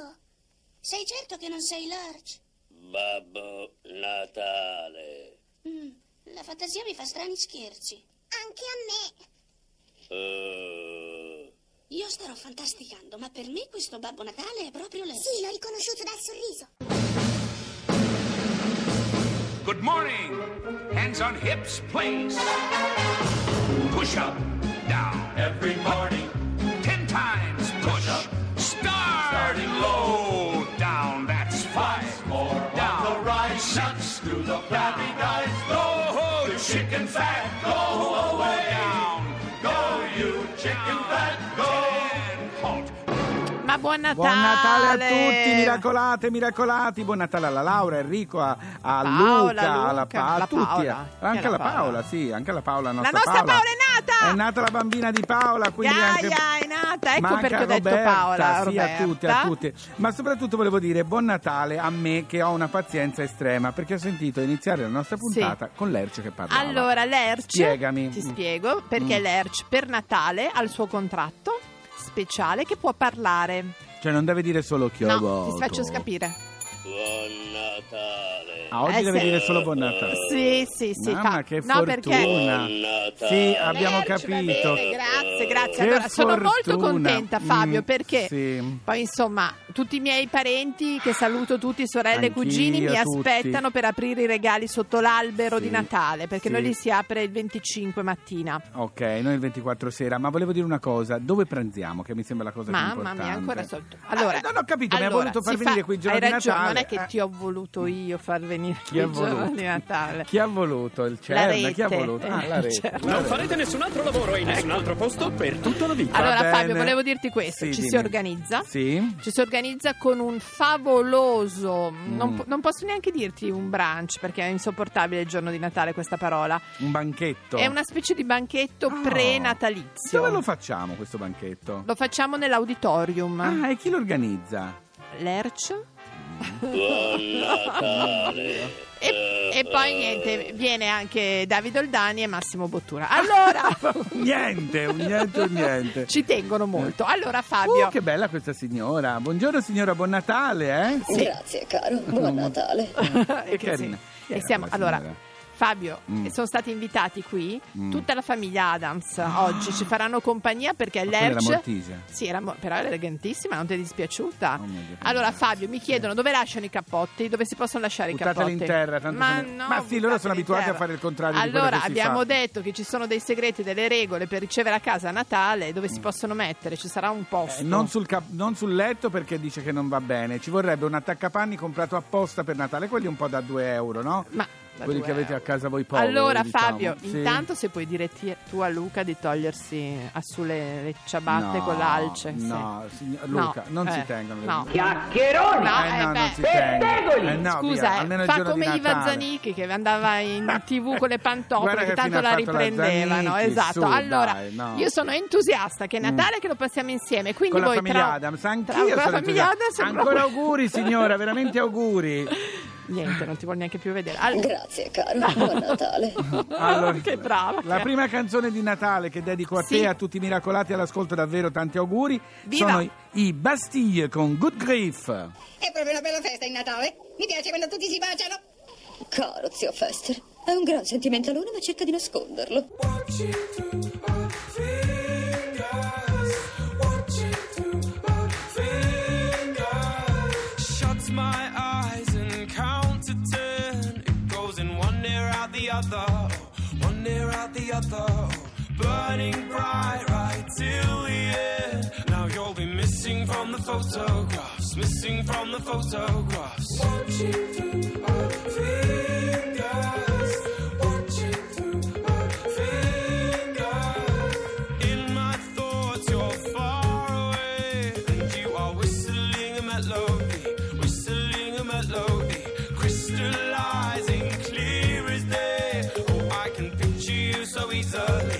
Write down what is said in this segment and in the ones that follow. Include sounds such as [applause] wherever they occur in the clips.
Pronto? Sei certo che non sei Lurch? Babbo Natale. Mm, la fantasia mi fa strani scherzi. Anche a me. Uh, Io starò fantasticando, ma per me questo Babbo Natale è proprio Lurch. Sì, l'ho riconosciuto dal sorriso. Good morning. Hands on hips, please. Push up, down. Every morning, buon Natale! Buon Natale a tutti, miracolate, miracolati. Buon Natale alla Laura, Enrico, a, a Paola, Luca, alla Luca, Pa- a tutti. Paola. Anche alla la Paola, Paola? sì, anche alla Paola. La nostra nostra Paola è nata! È nata la bambina di Paola, quindi Gaia anche... è nata, ecco perché ho detto Roberta, Paola. Sì, Roberta. a tutti, a tutti. Ma soprattutto volevo dire buon Natale a me che ho una pazienza estrema perché ho sentito iniziare la nostra puntata con Lercio che parlava. Allora, l'Erch, Spiegami. ti spiego, perché Mm. l'Erch per Natale ha il suo contratto speciale che può parlare. Cioè non deve dire solo chi ho No, ti faccio capire. buon Natale. Ah, oggi Eh, deve sì. dire solo buon Natale. Sì, sì, sì. Mamma, fa- che no, fortuna. perché Buon Natale. Sì, abbiamo va capito. bene, grazie, grazie. Che Allora, sono molto fortuna. contenta, Fabio, Mm, perché sì. poi insomma, tutti i miei parenti, che saluto tutti, sorelle e cugini, mi tutti. aspettano per aprire i regali sotto l'albero Sì, di Natale, perché sì. noi li si apre il 25 mattina. Ok, noi il 24 sera, ma volevo dire una cosa, dove pranziamo? Che mi sembra la cosa più Mamma importante. mia, ancora sotto. Allora, Eh, non ho capito, mi ha allora, voluto far si venire fa- qui il giorno Hai di ragione, Natale. non è che Eh. ti ho voluto io far venire Chi il giorno di Natale. Chi ha voluto? Il CERN? Chi ha voluto? Ah, la rete. Certo. Non rete. farete nessun altro lavoro in nessun altro posto per tutta la vita. Allora, Fabio, volevo dirti questo: Sì, ci si dimmi. organizza. Sì? Ci si organizza con un favoloso, Mm. non, non posso neanche dirti un brunch perché è insopportabile il giorno di Natale questa parola. Un banchetto. È una specie di banchetto Oh. pre-natalizio. Dove lo facciamo questo banchetto? Lo facciamo nell'auditorium. Ah, e chi lo organizza? L'Erch. Buon Natale. [laughs] E, e poi niente, viene anche Davide Oldani e Massimo Bottura. [laughs] Allora, [laughs] niente, un niente, un niente. ci tengono molto. Allora, Fabio, Uh, che bella questa signora. Buongiorno signora, buon Natale, eh? Grazie caro, buon [laughs] Natale. Che carina. sì. E siamo, allora, signora? Fabio, Mm. sono stati invitati qui Mm. tutta la famiglia Adams oggi. Ci faranno compagnia perché Ma era l'Erch. Mortisia. Sì, era però era elegantissima, non ti è dispiaciuta? Oh allora. Fabio, mi chiedono dove lasciano i cappotti? Dove si possono lasciare Buttateli i in cappotti? terra, tanto Ma, sono- no, Ma sì, loro sono in abituati a terra. fare il contrario di quello Allora, abbiamo fa. detto che ci sono dei segreti, delle regole per ricevere a casa a Natale dove si possono mettere, ci sarà un posto. Mm. Eh, non, sul cap- non sul letto perché dice che non va bene. Ci vorrebbe un attaccapanni comprato apposta per Natale, quelli un po' da 2 euro, no? Ma quelli che avete a casa voi poveri. Allora diciamo. Fabio, Sì. intanto se puoi dire ti- tu a Luca di togliersi a su le, ciabatte No, con l'alce. sì. No, signor- Luca, No, non si eh, tengono le no. Chiacchieroni! No, eh, eh, no, beh, non si tengono. Eh, no, Scusa, via, eh, fa come Ivan Natale. Zanicchi che andava in tv con le pantofole che tanto la la riprendevano. Zanicchi, esatto. su, allora, dai, no. io sono entusiasta che è Natale che lo passiamo insieme. Quindi Con la voi famiglia tra, Adams, tra- anch'io la sono famiglia. Adams Ancora auguri signora, veramente auguri. [laughs] Niente, non ti vuole neanche più vedere. Al- Grazie caro, buon [laughs] Natale. Allora, che brava. La prima canzone di Natale che dedico a Sì. te e a tutti i miracolati all'ascolto, davvero tanti auguri. Viva! Sono i- i Bastille con Good Grief. È proprio una bella festa in Natale. Mi piace quando tutti si baciano. Caro zio Fester, è un gran sentimentalone ma cerca di nasconderlo. Burning bright right till the end. Now you'll be missing from the photographs, missing from the photographs. Watching through our fingers, watching through our fingers. In my thoughts, you're far away, and you are whistling a melody, whistling a melody, crystallizing clear as day. Oh, I can picture you so easily,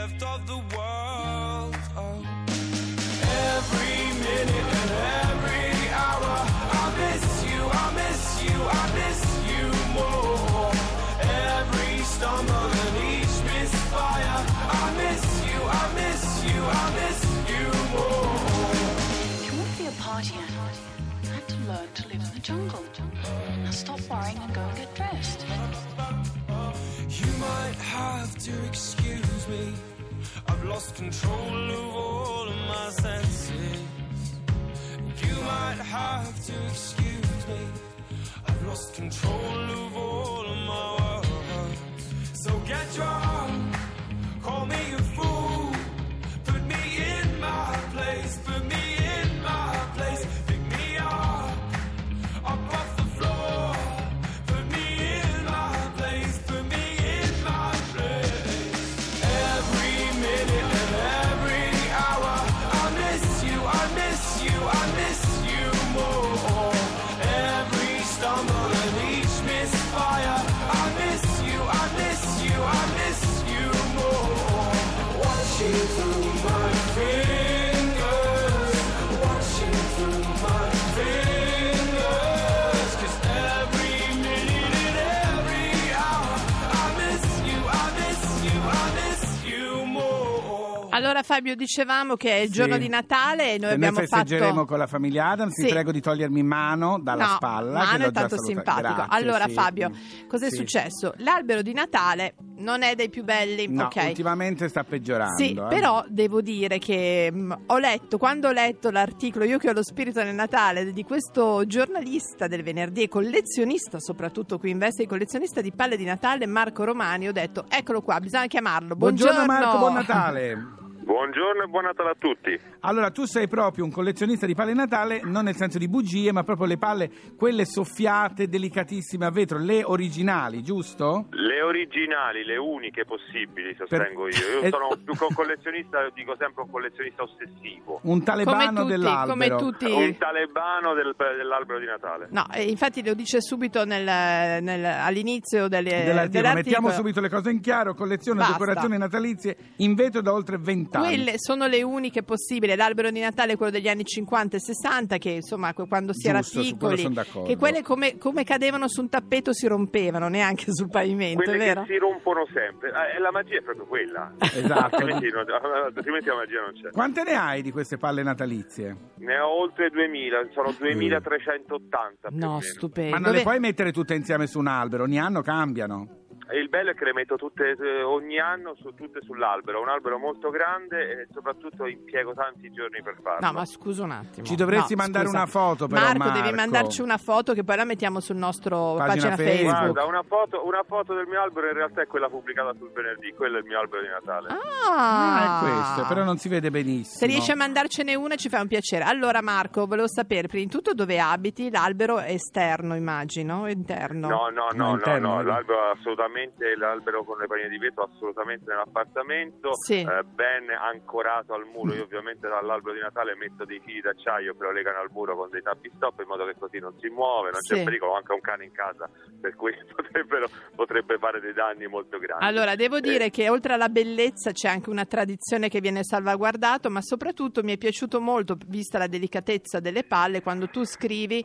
Left of the world? Oh. Every minute and every hour, I miss you, I miss you, I miss you more. Every stumble and each misfire, I miss you, I miss you, I miss you more. You won't be a party animal. I had to learn to live in the jungle. Now stop worrying and go and get dressed. You might have to excuse me. I've lost control of all of my senses. You might have to excuse me. I've lost control of all of my words. So get drunk, Allora Fabio dicevamo che è il giorno Sì. di Natale e noi E abbiamo festeggeremo fatto con la famiglia Adams. Ti Sì. prego di togliermi mano dalla no, spalla. che Mano l'ho è già tanto salutata. simpatico. Grazie, allora sì. Fabio, cos'è Sì. successo? L'albero di Natale non è dei più belli, No, ok? ultimamente sta peggiorando. Sì, eh. però devo dire che mh, ho letto, quando ho letto l'articolo, io che ho lo spirito nel Natale, di questo giornalista del venerdì e collezionista, soprattutto qui in veste di collezionista di palle di Natale, Marco Romani, ho detto, eccolo qua, bisogna chiamarlo. Buongiorno, Buongiorno, Marco, buon Natale. [laughs] Buongiorno e buon Natale a tutti. Allora, tu sei proprio un collezionista di palle Natale, non nel senso di bugie, ma proprio le palle, quelle soffiate, delicatissime a vetro, le originali, giusto? Le originali, le uniche possibili, sostengo Per- io. Io [laughs] Eh. sono più un collezionista, dico sempre un collezionista ossessivo. Un talebano tutti, dell'albero. come tutti. Un talebano del- dell'albero di Natale. No, e infatti lo dice subito nel- nel- all'inizio delle, Dell'articolo. dell'articolo. Mettiamo subito le cose in chiaro, collezione Basta. decorazioni natalizie in vetro da oltre 20 anni. Quelle sono le uniche possibili. L'albero di Natale è quello degli anni 50 e 60, che insomma quando si Giusto, era piccoli, che quelle come, come cadevano su un tappeto si rompevano, neanche sul pavimento, Quelle è vero? che si rompono sempre. Eh, la magia è proprio quella. Esatto. [laughs] altrimenti, non- altrimenti la magia non c'è. Quante ne hai di queste palle natalizie? Ne ho oltre 2000, sono 2380 più o No, stupendo. Ma non Dove- le puoi mettere tutte insieme su un albero, ogni anno cambiano. Il bello è che le metto tutte eh, ogni anno su, tutte sull'albero. È un albero molto grande e soprattutto impiego tanti giorni per farlo. No, ma scusa un attimo. Ci dovresti No, mandare scusa. una foto, però, Marco, Marco. devi mandarci una foto che poi la mettiamo sul nostro Pagina pagina, Facebook. Facebook. Guarda, una foto, una foto del mio albero in realtà è quella pubblicata sul venerdì, quello è il mio albero di Natale. Ah, Ah, è questo, però non si vede benissimo. Se riesci a mandarcene una ci fa un piacere. Allora Marco, volevo sapere prima di tutto dove abiti, l'albero è esterno immagino, o interno? No, no, No, no, no, interno, no, vedi. l'albero assolutamente, l'albero con le pagne di vetro assolutamente nell'appartamento, Sì. eh, ben ancorato al muro. Io ovviamente dall'albero di Natale metto dei fili d'acciaio che lo legano al muro con dei tappi stop in modo che così non si muove, non Sì. c'è pericolo, ho anche un cane in casa, per cui [laughs] potrebbero- potrebbe fare dei danni molto grandi. Allora, devo Eh, dire che oltre alla bellezza c'è anche una tradizione che viene salvaguardata, ma soprattutto mi è piaciuto molto, vista la delicatezza delle palle, quando tu scrivi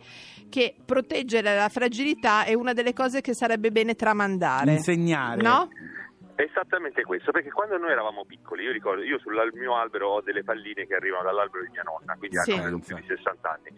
che proteggere la fragilità è una delle cose che sarebbe bene tramandare. Insegnare. No? Esattamente questo, perché quando noi eravamo piccoli, io ricordo, io sul mio albero ho delle palline che arrivano dall'albero di mia nonna, quindi Sì. hanno più di 60 anni.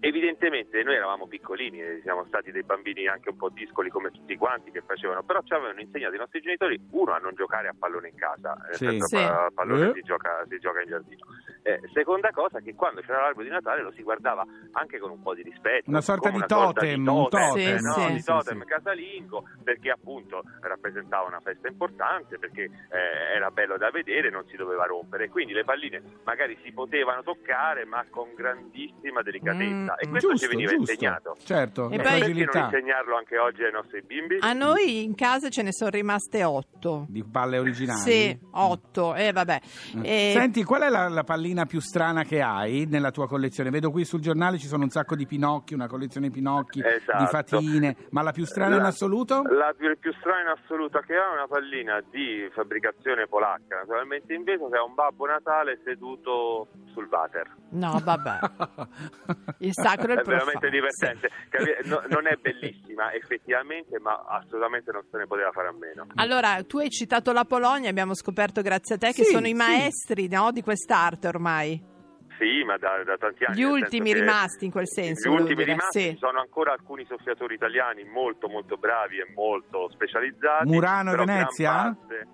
Evidentemente noi eravamo piccolini, e siamo stati dei bambini anche un po' discoli come tutti quanti che facevano, però ci avevano insegnato i nostri genitori, uno, a non giocare a pallone in casa, nel Sì. Sì. a pallone Eh. si, gioca, si gioca in giardino. Eh, seconda cosa, che quando c'era l'albero di Natale lo si guardava anche con un po' di rispetto. Una sorta di una totem, un totem, Sì, no? sì. di totem casalingo perché appunto rappresentava una festa importante perché eh, era bello da vedere non si doveva rompere quindi le palline magari si potevano toccare ma con grandissima delicatezza delicatezza e questo Giusto, ci veniva giusto. insegnato. Certo, E poi- Perché non insegnarlo anche oggi ai nostri bimbi? A noi in casa ce ne sono rimaste otto. di palle originali. Sì, otto. E vabbè. E- Senti, qual è la, la pallina più strana che hai nella tua collezione? Vedo qui sul giornale ci sono un sacco di pinocchi, una collezione Pinocchi, Esatto. di fatine, ma la più strana in La- assoluto? La più, più strana in assoluto che ho è una pallina di fabbricazione polacca, naturalmente inveso, che è un Babbo Natale seduto sul water. No, vabbè. [laughs] Il sacro e il è veramente divertente. No- non è bellissima effettivamente, ma assolutamente non se ne poteva fare a meno. Allora, tu hai citato la Polonia, abbiamo scoperto grazie a te che Sì, sono i sì. maestri no, di quest'arte ormai. Sì, ma da, da tanti anni. Gli ultimi che- rimasti in quel senso. Gli ultimi dire, rimasti sì. ci sono ancora alcuni soffiatori italiani molto molto bravi e molto specializzati. Murano e Venezia? parte-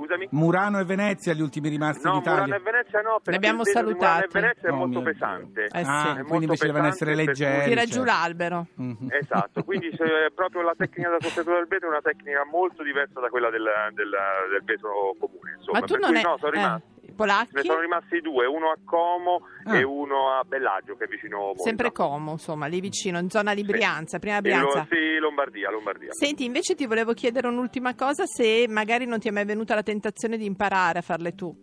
Scusami? Murano e Venezia, gli ultimi rimasti No, d'Italia. Murano e Venezia no, perché Li abbiamo salutati. Murano e Venezia è Oh, molto mio pesante. Eh sì. Ah, È quindi molto invece devono essere leggeri. Tira certo. giù l'albero. Mhm. Esatto, quindi se proprio la tecnica da soffiatore del vetro è una tecnica molto diversa da quella del, del, del vetro comune. Insomma. Ma tu per non cui è... no, sono eh, rimasti. i polacchi? Ne sono rimasti due, uno a Como Ah. e uno a Bellagio, che è vicino Monza. Sempre Como, insomma, lì vicino, in zona di Brianza, prima Lo- Brianza. sì, Lombardia, Lombardia. Senti, invece ti volevo chiedere un'ultima cosa, se magari non ti è mai venuta la tentazione di imparare a farle tu.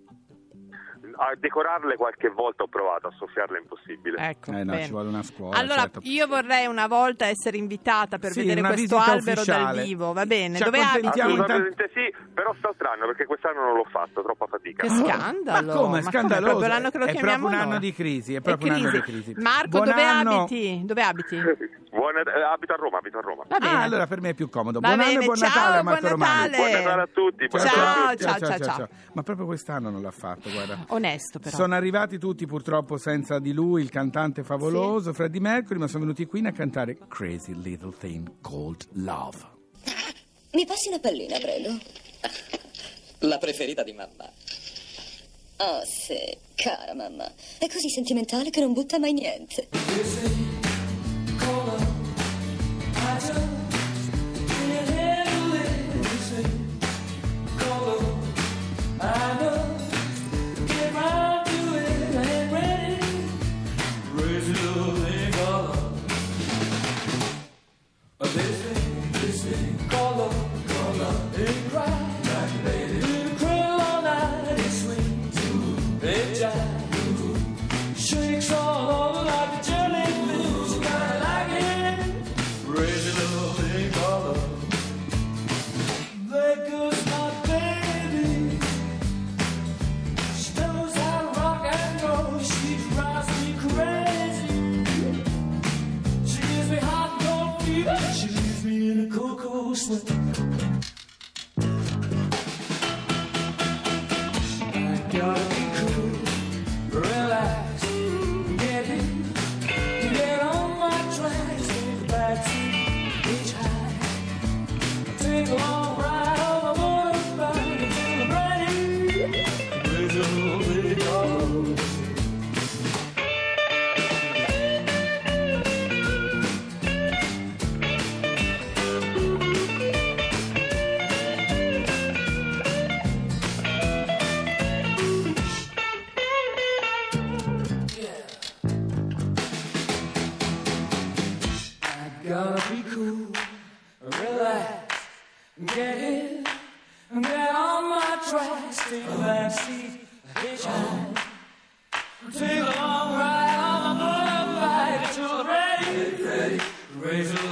A decorarle qualche volta ho provato, a soffiarle è impossibile. Ecco, Eh no, bene. ci vuole una scuola. Allora, certo. io vorrei una volta essere invitata per Sì, vedere questo albero dal ufficiale. vivo, va bene? Ci Dove abiti? intanto- Assolutamente sì, però quest'altro anno, perché quest'anno non l'ho fatto, troppa fatica. Che scandalo! Ma come, scandaloso? È proprio l'anno che lo è chiamiamo proprio un noi. anno di crisi, è È proprio un anno di crisi. crisi. Marco, Buon dove anno. abiti? Dove abiti? [laughs] Buona- eh, abito a Roma, abito a Roma. Va bene. Ah, allora per me è più comodo. Va buon anno bene, e buon ciao, Natale a Marco buon. Natale. Buon Natale a tutti. Ciao, tutti. ciao, ciao, ciao. Ma proprio quest'anno non l'ha fatto, guarda. Onesto però. Sono arrivati tutti purtroppo senza di lui, il cantante favoloso Freddie Mercury, ma sono venuti qui a cantare Crazy Little Thing Called Love. Mi passi una pallina, prego? La preferita di mamma. Oh, sì, cara mamma. È così sentimentale che non butta mai niente. Gotta be cool, relax, get in, get on my tracks, take a back seat, hitchhike, take a long ride on my motorbike I'm ready, ready, raise a